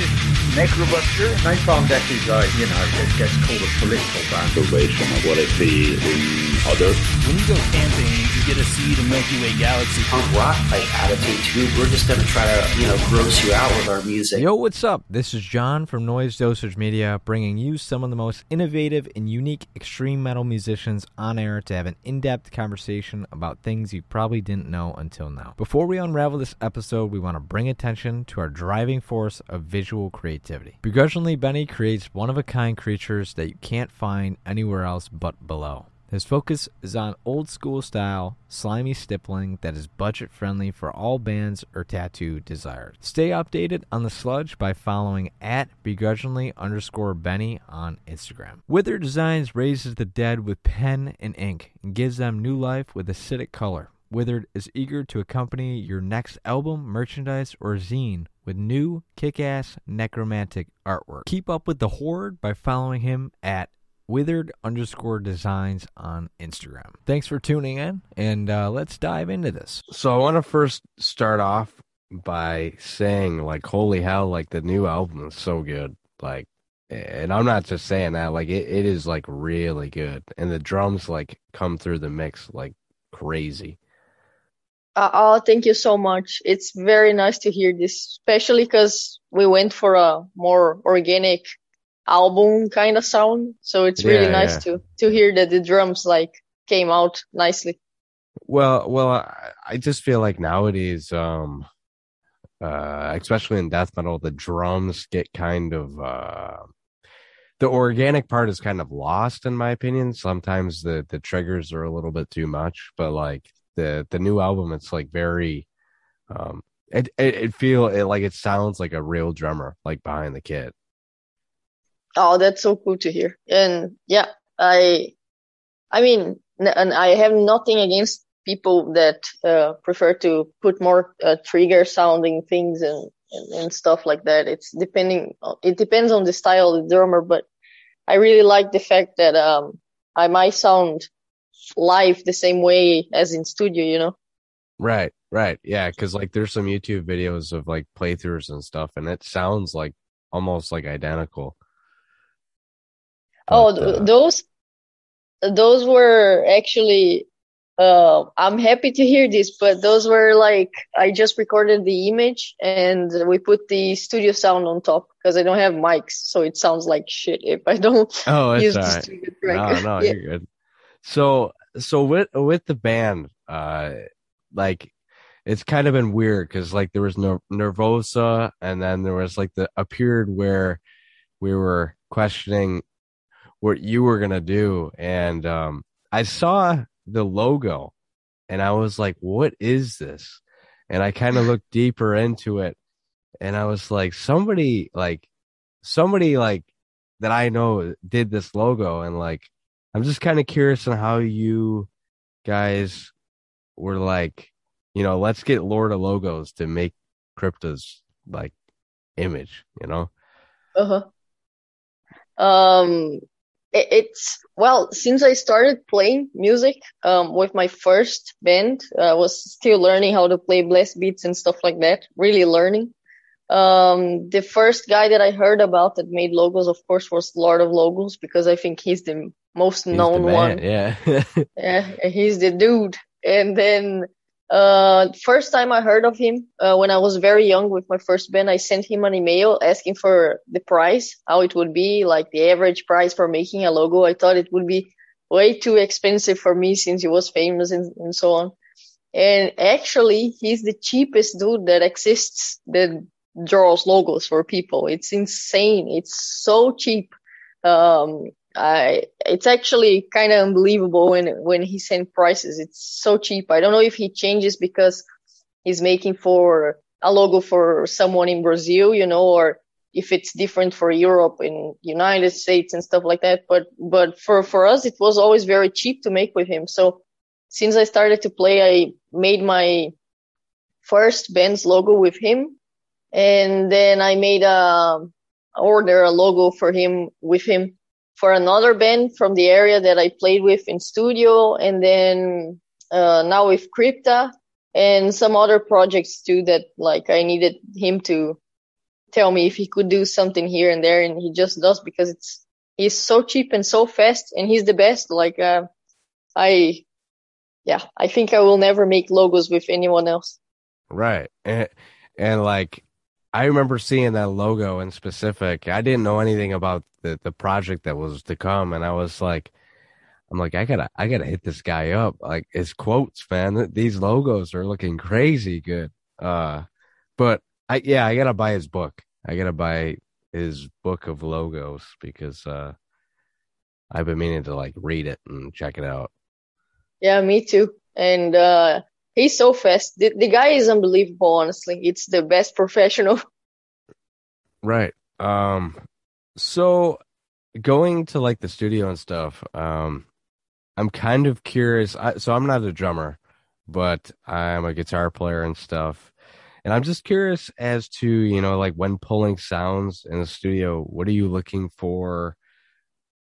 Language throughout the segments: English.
Gracias. Necrobuster. Napalm Death is like, uh, you know, it gets called a political band. Salvation of what it be in others. When you go camping, you get to see the Milky Way galaxy. Punk rock type attitude too. We're just gonna try to, you know, gross you out with our music. Yo, what's up? This is John from Noise Dosage Media, bringing you some of the most innovative and unique extreme metal musicians on air to have an in-depth conversation about things you probably didn't know until now. Before we unravel this episode, we want to bring attention to our driving force of visual creativity. Begrudgingly Benny creates one-of-a-kind creatures that you can't find anywhere else but below. His focus is on old school style, slimy stippling that is budget friendly for all bands or tattoo desires. Stay updated on the sludge by following at begrudgingly underscore Benny on Instagram. Wither Designs raises the dead with pen and ink and gives them new life with acidic color. Withered is eager to accompany your next album, merchandise, or zine with new kick ass necromantic artwork. Keep up with the Horde by following him at withered underscore designs on Instagram. Thanks for tuning in, and uh, let's dive into this. So I want to first start off by saying, like, holy hell, like the new album is so good. Like, and I'm not just saying that, like, it, it is like really good, and the drums like come through the mix like crazy. Uh, oh, thank you so much. It's very nice to hear this, especially because we went for a more organic album kind of sound. So it's really Yeah, nice to to hear that the drums like came out nicely. Well, well, I, I just feel like nowadays, um, uh, especially in death metal, the drums get kind of, uh, the organic part is kind of lost in my opinion. Sometimes the, the triggers are a little bit too much, but like the, the new album, it's like very, um, it, it, it feel it like it sounds like a real drummer, like behind the kit. Oh, that's so cool to hear. And yeah, I, I mean, and I have nothing against people that uh, prefer to put more uh, trigger sounding things and, and and stuff like that. It's depending. It depends on the style of the drummer, but I really like the fact that um I might sound live the same way as in studio. You know. Right, right. Yeah, because like there's some YouTube videos of like playthroughs and stuff, and it sounds like almost like identical. Oh, th- uh, those those were actually uh I'm happy to hear this, but those were like I just recorded the image and we put the studio sound on top because I don't have mics, so it sounds like shit if I don't Oh, it's use the alright. studio No, track. no, Yeah. you're good. So, so with with the band, uh, like it's kind of been weird because like there was Ner- Nervosa, and then there was like the a period where we were questioning what you were gonna do, and um, I saw the logo, and I was like, "What is this?" And I kind of looked deeper into it, and I was like, "Somebody like, somebody like that I know did this logo, and like." I'm just kind of curious on how you guys were like, you know, let's get Lord of Logos to make Crypta's like image, you know? Uh-huh. Um, it, it's well, since I started playing music, um, with my first band, I was still learning how to play blast beats and stuff like that, really learning. Um, the first guy that I heard about that made logos, of course, was Lord of Logos because I think he's the most He's known one. Yeah. Yeah, he's the dude. And then, uh, first time I heard of him, uh, when I was very young with my first band, I sent him an email asking for the price, how it would be, like the average price for making a logo. I thought it would be way too expensive for me since he was famous and, and so on. And actually, he's the cheapest dude that exists that draws logos for people. It's insane. It's so cheap. Um, I, it's actually kind of unbelievable when, when he sent prices. It's so cheap. I don't know if he changes because he's making for a logo for someone in Brazil, you know, or if it's different for Europe and United States and stuff like that. But, but for, for us, it was always very cheap to make with him. So since I started to play, I made my first band's logo with him. And then I made a order a logo for him with him for another band from the area that I played with in studio. And then, uh, now with Crypta and some other projects too that like I needed him to tell me if he could do something here and there, and he just does because it's he's so cheap and so fast, and he's the best. Like uh, I, yeah, I think I will never make logos with anyone else. Right. And and like I remember seeing that logo in specific. I didn't know anything about the the project that was to come and I was like I'm like I got to I got to hit this guy up. Like his quotes, man. These logos are looking crazy good. Uh but I yeah, I got to buy his book. I got to buy his book of logos because uh I've been meaning to like read it and check it out. Yeah, me too. And uh he's so fast. The, the guy is unbelievable, honestly. It's the best professional. Right. Um so going to like the studio and stuff, um I'm kind of curious. I, so I'm not a drummer, but I'm a guitar player and stuff. And I'm just curious as to, you know, like when pulling sounds in the studio, what are you looking for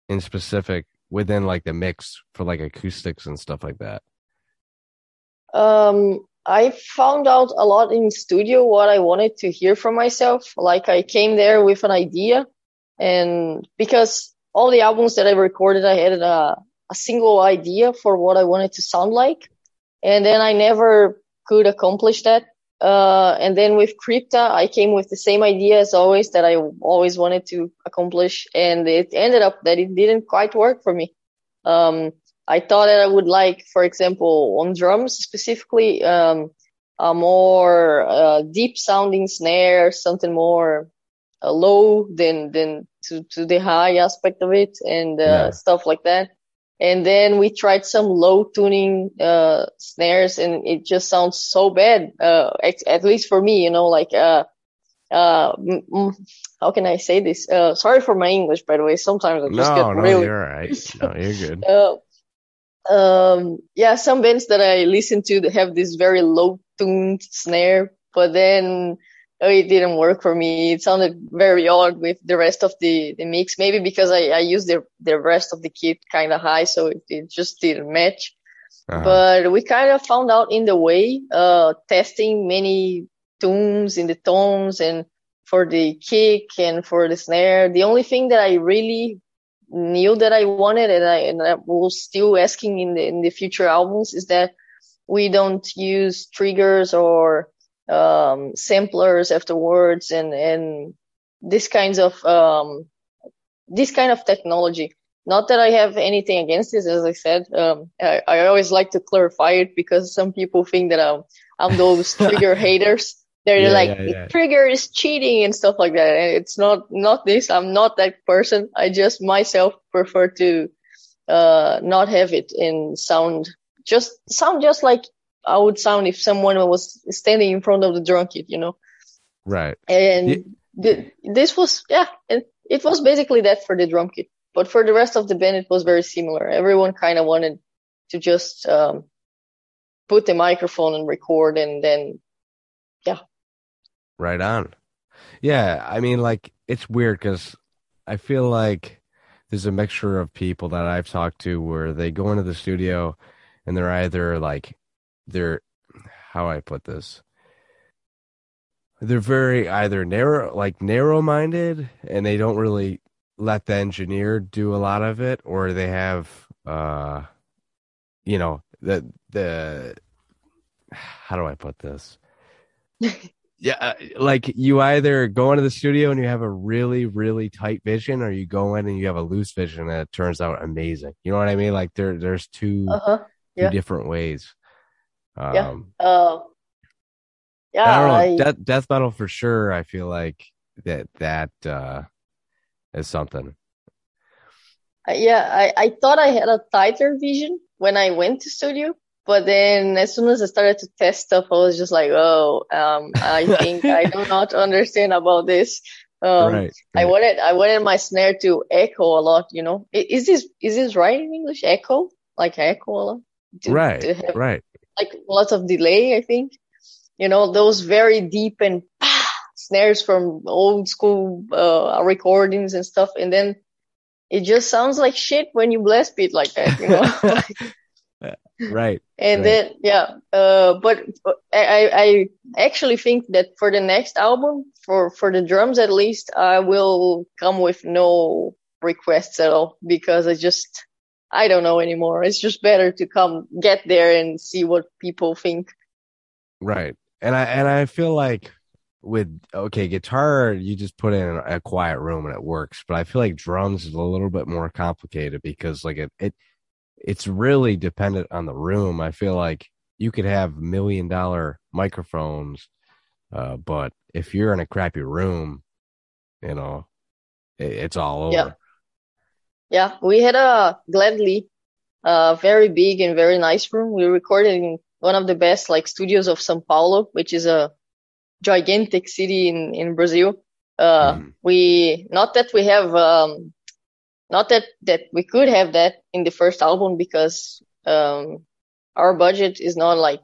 in specific within like the mix for like acoustics and stuff like that? Um, I found out a lot in studio what I wanted to hear from myself. Like I came there with an idea and because all the albums that I recorded, I had a, a single idea for what I wanted to sound like. And then I never could accomplish that. Uh, and then with Crypta, I came with the same idea as always that I always wanted to accomplish. And it ended up that it didn't quite work for me. Um, I thought that I would like, for example, on drums specifically, um, a more uh, deep sounding snare, something more uh, low than than to to the high aspect of it, and uh, yeah. stuff like that. And then we tried some low tuning uh, snares, and it just sounds so bad. Uh, at, at least for me, you know, like uh, uh, how can I say this? Uh, sorry for my English, by the way. Sometimes I just no, get no, really. you're all right. No, you're good. um, yeah, some bands that I listen to that have this very low tuned snare, but then oh, it didn't work for me. It sounded very odd with the rest of the, the mix. Maybe because I, I used the, the rest of the kit kind of high, so it, it just didn't match. Uh-huh. But we kind of found out in the way, uh, testing many tunes in the tones and for the kick and for the snare. The only thing that I really knew that I wanted and I, and I was still asking in the, in the future albums is that we don't use triggers or, um, samplers afterwards and, and this kinds of, um, this kind of technology. Not that I have anything against this, as I said. Um, I, I always like to clarify it because some people think that I'm, I'm those trigger haters. They're Yeah, like, yeah, yeah. trigger is cheating and stuff like that. And it's not, not this. I'm not that person. I just myself prefer to, uh, not have it in sound, just sound just like I would sound if someone was standing in front of the drum kit, you know? Right. And Yeah. th- this was, yeah, and it was basically that for the drum kit. But for the rest of the band, it was very similar. Everyone kind of wanted to just, um, put the microphone and record and then, Right on. Yeah, I mean, like it's weird because I feel like there's a mixture of people that I've talked to where they go into the studio and they're either like they're how I put this. They're very either narrow, like narrow minded, and they don't really let the engineer do a lot of it, or they have, uh, you know, the the how do I put this? yeah, uh, like you either go into the studio and you have a really, really tight vision, or you go in and you have a loose vision and it turns out amazing. You know what I mean? Like there, there's two, uh huh. two different ways. Um, Yeah. Uh, yeah. I don't know. I- Death, death metal for sure. I feel like that that uh, is something. Yeah, I, I thought I had a tighter vision when I went to studio, but then as soon as I started to test stuff, I was just like, oh, um, I think I do not understand about this. Um, right. I wanted, I wanted my snare to echo a lot, you know. Is this, is this right in English? Echo? Like echo a lot? To- right. to have right. like lots of delay, I think. You know, those very deep and snares from old school uh, recordings and stuff. And then it just sounds like shit when you blast beat like that, you know? right. and Right. then yeah uh but I, I I actually think that for the next album for for the drums at least i will come with no requests at all because i just i don't know anymore it's just better to come get there and see what people think Right. And I and I feel like with okay, guitar you just put in a quiet room and it works, but I feel like drums is a little bit more complicated because like it, it it's really dependent on the room. I feel like you could have million dollar microphones uh but if you're in a crappy room, you know, it, it's all over. Yeah. Yeah, we had a gladly uh very big and very nice room. We recorded in one of the best like studios of São Paulo, which is a gigantic city in in Brazil. Uh Mhm. we not that we have um not that that we could have that in the first album because um our budget is not like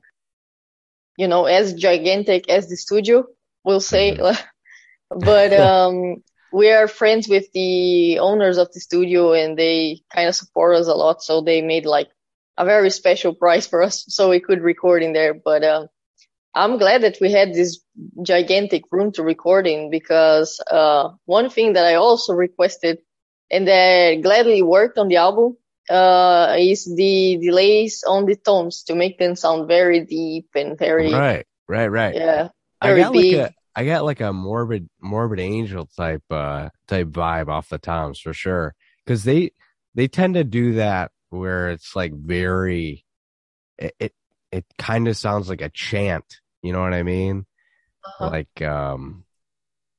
you know as gigantic as the studio, we'll say. but um we are friends with the owners of the studio and they kind of support us a lot. So they made like a very special price for us so we could record in there. But, um, I'm glad that we had this gigantic room to record in because, uh, one thing that I also requested and that gladly worked on the album, uh, is the delays on the tones to make them sound very deep and very, Right, right, right. yeah, I got big. like a I got like a morbid morbid angel type uh type vibe off the toms for sure because they they tend to do that where it's like very it it, it kind of sounds like a chant you know what I mean Uh-huh. like um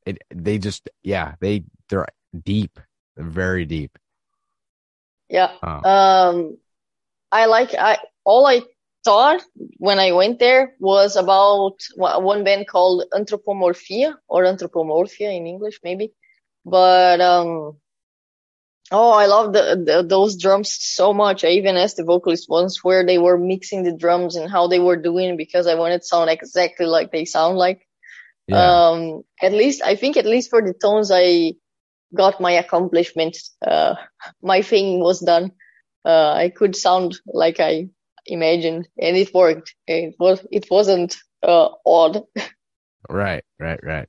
it they just yeah they they're deep very deep Yeah. uh, Um, I like I all I thought when I went there was about one band called Anthropomorphia or Anthropomorphia in English maybe, but um, oh I love the, the those drums so much. I even asked the vocalist once where they were mixing the drums and how they were doing because I wanted to sound exactly like they sound like. yeah Um, at least I think at least for the tones I got my accomplishment. Uh, my thing was done. Uh, I could sound like I imagined and it worked. It was, it wasn't, uh, odd. Right, right, right.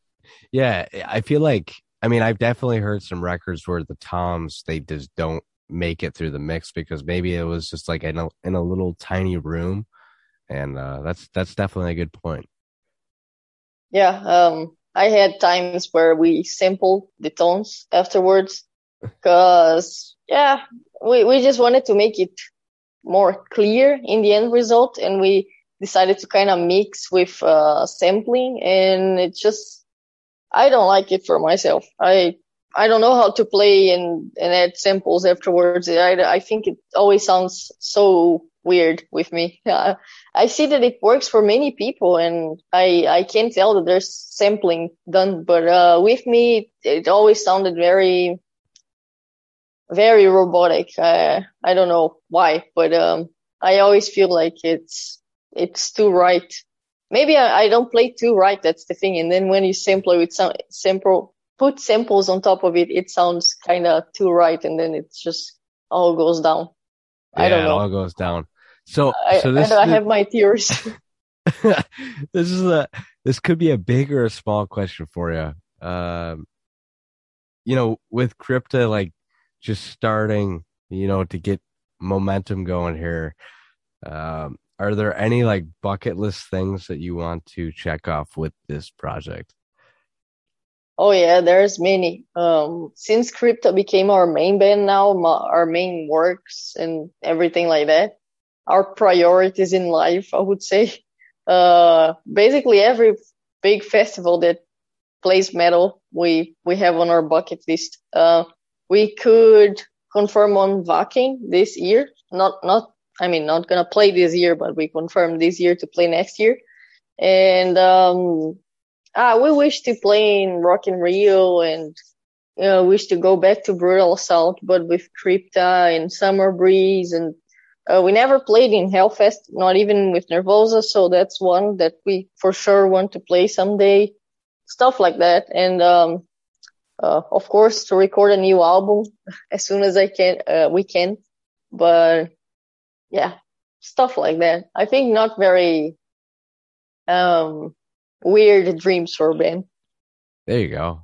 Yeah, I feel like I mean I've definitely heard some records where the toms they just don't make it through the mix because maybe it was just like in a in a little tiny room, and uh, that's that's definitely a good point. Yeah. Um, I had times where we sampled the tones afterwards because yeah, we, we just wanted to make it more clear in the end result and we decided to kind of mix with uh, sampling and it just I don't like it for myself. I I don't know how to play and, and add samples afterwards. I, I think it always sounds so weird with me. Uh, I see that it works for many people and I, I can tell that there's sampling done, but, uh, with me, it always sounded very, very robotic. I, I don't know why, but, um, I always feel like it's, it's too right. Maybe I, I don't play too right. That's the thing. And then when you sample it with some sample, put samples on top of it, it sounds kind of too right. And then it just all goes down. I Yeah, don't know. it all goes down. So I, so this I is- have my theories. this is a this could be a big or a small question for you. Um, you know, with crypta, like just starting, you know, to get momentum going here. Um, are there any like bucket list things that you want to check off with this project? Oh yeah, there's many. Um, since Crypta became our main band now, ma- our main works and everything like that, our priorities in life, I would say. Uh, basically every big festival that plays metal, we, we have on our bucket list. Uh, we could confirm on Wacken this year. Not, not, I mean, not gonna play this year, but we confirmed this year to play next year. And, um, Ah, we wish to play in Rock in Rio and you know, wish to go back to Brutal Assault, but with Crypta and Summer Breeze and uh, we never played in Hellfest, not even with Nervosa, so that's one that we for sure want to play someday. Stuff like that. And um uh, of course to record a new album as soon as I can uh, we can. But yeah, stuff like that. I think not very um weird dreams for Ben. There you go.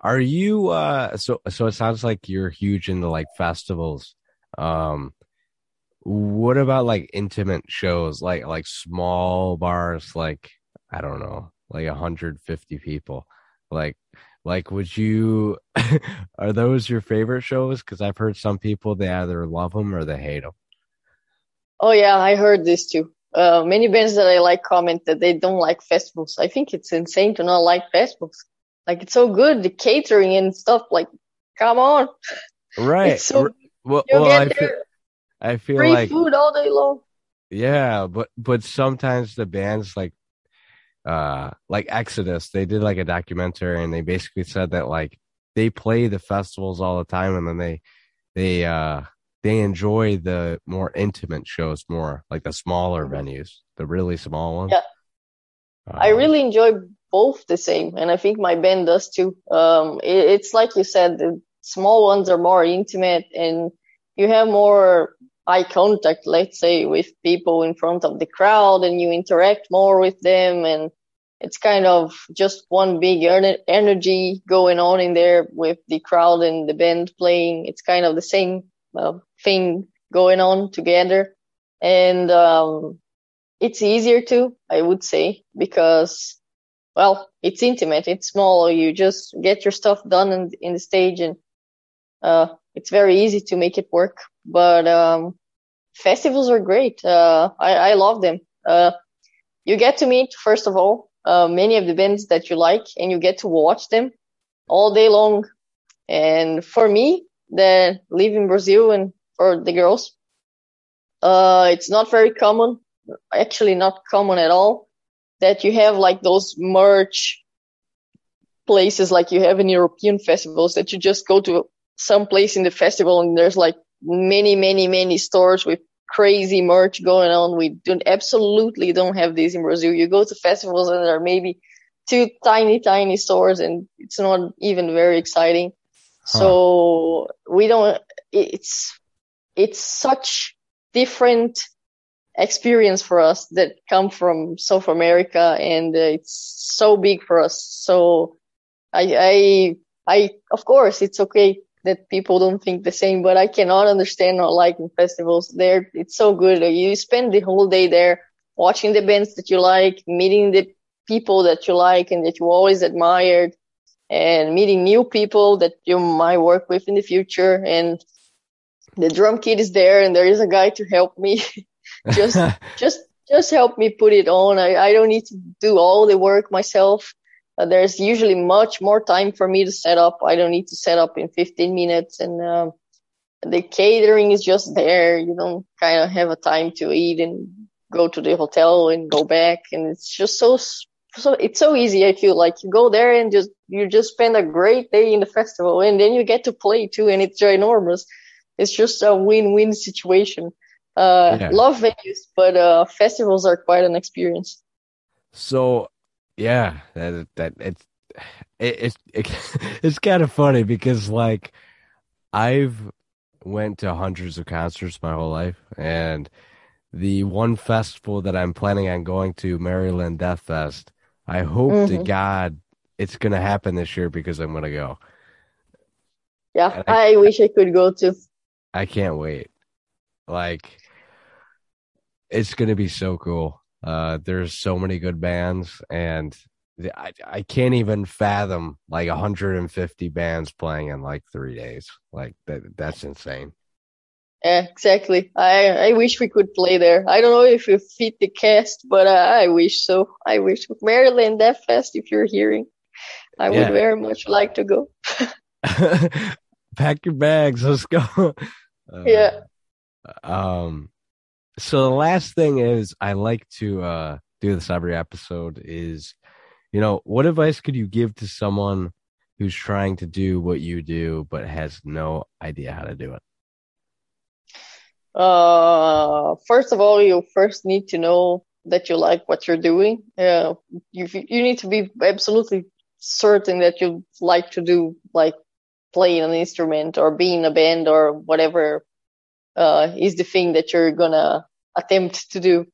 Are you uh so so it sounds like you're huge into like festivals. Um what about like intimate shows like like small bars like I don't know, like 150 people. Like like would you are those your favorite shows cuz I've heard some people they either love them or they hate them. Oh yeah, I heard this too. Uh, many bands that I like comment that they don't like festivals. I think it's insane to not like festivals. Like it's so good, the catering and stuff. Like, come on. Right. It's so well, well, get I feel, I feel free like food all day long. Yeah, but but sometimes the bands like uh like Exodus, they did like a documentary and they basically said that like they play the festivals all the time and then they they uh they enjoy the more intimate shows more, like the smaller venues, the really small ones. Yeah. I Um, really enjoy both the same, and I think my band does too. Um, it, it's like you said, the small ones are more intimate, and you have more eye contact, let's say, with people in front of the crowd, and you interact more with them, and it's kind of just one big ener- energy going on in there with the crowd and the band playing. It's kind of the same uh, thing going on together, and um, it's easier to, I would say, because, well, it's intimate, it's small, you just get your stuff done in, in the stage and, uh, it's very easy to make it work. But, um, festivals are great. Uh, I, I love them. Uh, you get to meet, first of all, uh, many of the bands that you like and you get to watch them all day long. And for me, that live in Brazil and for the girls, uh, it's not very common actually not common at all that you have like those merch places like you have in European festivals that you just go to some place in the festival and there's like many, many, many stores with crazy merch going on. We don't absolutely don't have this in Brazil. You go to festivals and there are maybe two tiny, tiny stores and it's not even very exciting. So we don't, it's, it's such different experience for us that come from South America and uh, it's so big for us. So I, I, I, of course it's okay that people don't think the same, but I cannot understand not liking festivals there. It's so good. You spend the whole day there watching the bands that you like, meeting the people that you like and that you always admired and meeting new people that you might work with in the future. And the drum kit is there and there is a guy to help me. just just just help me put it on. I, I don't need to do all the work myself. Uh, there's usually much more time for me to set up. I don't need to set up in 15 minutes and um, the catering is just there. You don't kind of have a time to eat and go to the hotel and go back. And it's just so, so it's so easy. I feel like you go there and just, you just spend a great day in the festival and then you get to play too. And it's ginormous. It's just a win-win situation. Uh, Yeah. love venues, but, uh, festivals are quite an experience. So, yeah, that that it's it, it, it's kind of funny because like I've went to hundreds of concerts my whole life, and the one festival that I'm planning on going to, Maryland Death Fest, I hope to Mhm. God it's gonna happen this year because I'm gonna go. Yeah. And I wish I could go to. I can't wait. Like it's gonna be so cool. Uh there's so many good bands and I I can't even fathom like 150 bands playing in like 3 days. Like that that's insane. Yeah, exactly. I I wish we could play there. I don't know if we fit the cast, but uh, I wish so. I wish Maryland Death Fest, if you're hearing, I Yeah. would very much like to go. Pack your bags, let's go. Uh, Yeah. Um so the last thing is I like to uh do this every episode is you know, what advice could you give to someone who's trying to do what you do but has no idea how to do it? Uh, first of all, you first need to know that you like what you're doing. Uh, you you need to be absolutely certain that you like to do like playing an instrument or being in a band or whatever uh is the thing that you're gonna attempt to do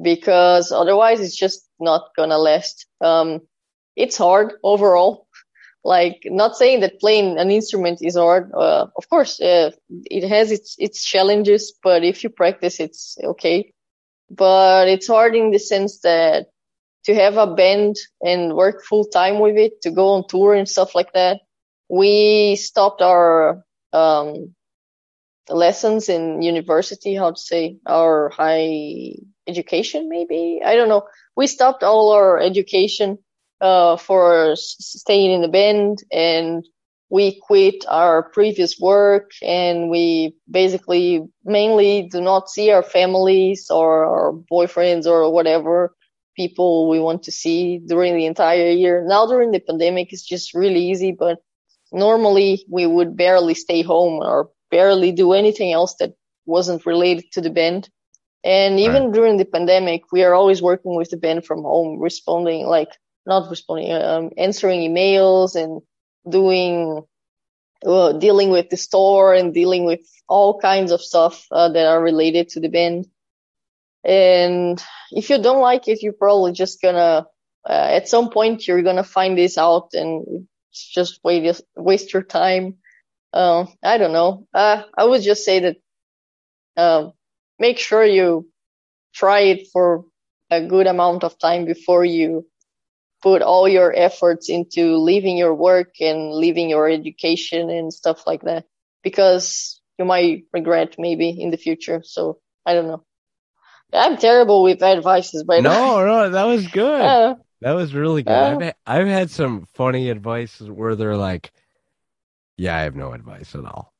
because otherwise it's just not gonna last. Um, it's hard overall. Like not saying that playing an instrument is hard. Uh, of course, uh, it has its its challenges, but if you practice, it's okay. But it's hard in the sense that to have a band and work full time with it, to go on tour and stuff like that. We stopped our um, lessons in university, how to say, our high education, maybe. I don't know. We stopped all our education, uh, for staying in the band and we quit our previous work and we basically mainly do not see our families or our boyfriends or whatever people we want to see during the entire year. Now during the pandemic, it's just really easy, but normally we would barely stay home or barely do anything else that wasn't related to the band. And even right. during the pandemic, we are always working with the band from home, responding like not responding, um, answering emails and doing, uh, dealing with the store and dealing with all kinds of stuff uh, that are related to the band. And if you don't like it, you're probably just gonna, uh, at some point, you're gonna find this out and just wait, waste your time. Uh, I don't know. Uh, I would just say that, uh, make sure you try it for a good amount of time before you put all your efforts into leaving your work and leaving your education and stuff like that because you might regret maybe in the future. So I don't know. I'm terrible with advices, but no, no, that was good. Uh, that was really good. Uh, I've, had, I've had some funny advice where they're like, "Yeah, I have no advice at all."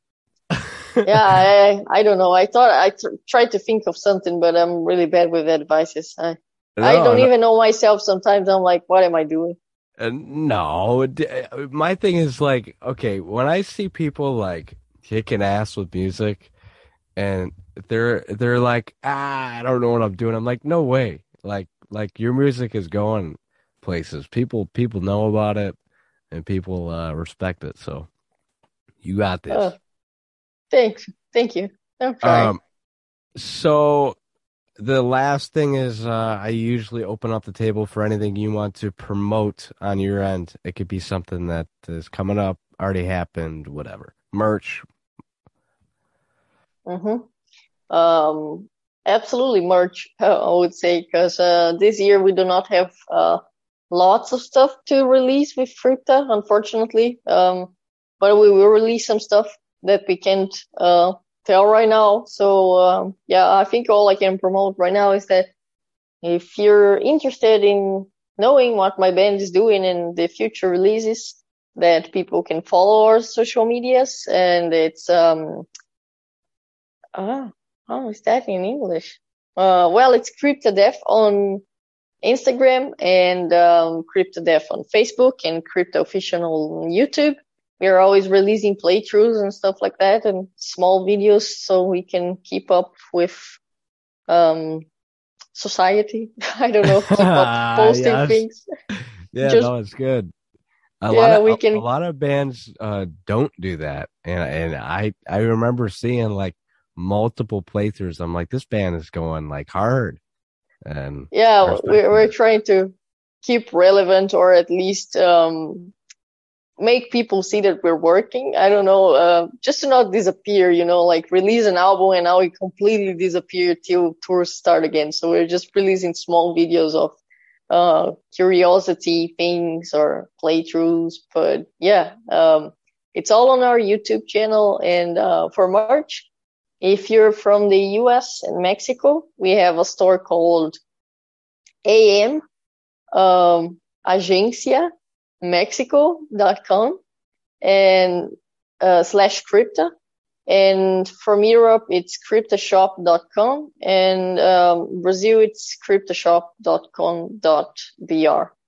yeah, I, I don't know. I thought I th- tried to think of something, but I'm really bad with advices. I, no, I don't no. even know myself. Sometimes I'm like, what am I doing? Uh, no, my thing is like, okay, when I see people like kicking ass with music, and they're they're like, ah, I don't know what I'm doing. I'm like, no way. Like like your music is going places. People people know about it, and people uh, respect it. So you got this. Uh, thanks, thank you. I'm trying. Um, so the last thing is uh, I usually open up the table for anything you want to promote on your end. It could be something that is coming up, already happened, whatever. Merch. Mm-hmm. Um, absolutely merch, I would say, because uh, this year we do not have uh, lots of stuff to release with Crypta, unfortunately. Um, but we will release some stuff that we can't uh, tell right now. So um, yeah, I think all I can promote right now is that if you're interested in knowing what my band is doing in the future releases, that people can follow our social medias, and it's um ah how is that in English? Uh, well, it's CryptaDeath on Instagram and um, CryptaDeath on Facebook and Crypta Official on YouTube we are always releasing playthroughs and stuff like that and small videos so we can keep up with um society. I don't know, keep up posting yes. things. Yeah, Just, no, it's good. A yeah, lot of, we can. A, a lot of bands uh, don't do that, and and I I remember seeing like multiple playthroughs. I'm like, this band is going like hard, and yeah, we're we're trying to keep relevant or at least um make people see that we're working. I don't know, uh, just to not disappear, you know, like release an album and now we completely disappear till tours start again. So we're just releasing small videos of, uh, curiosity things or playthroughs. But yeah, um, it's all on our YouTube channel. And, uh, for March, if you're from the US and Mexico, we have a store called AM, um, Agencia mexico.com and uh, slash crypta. And from Europe, it's cryptashop.com and um, Brazil, it's cryptashop.com.br.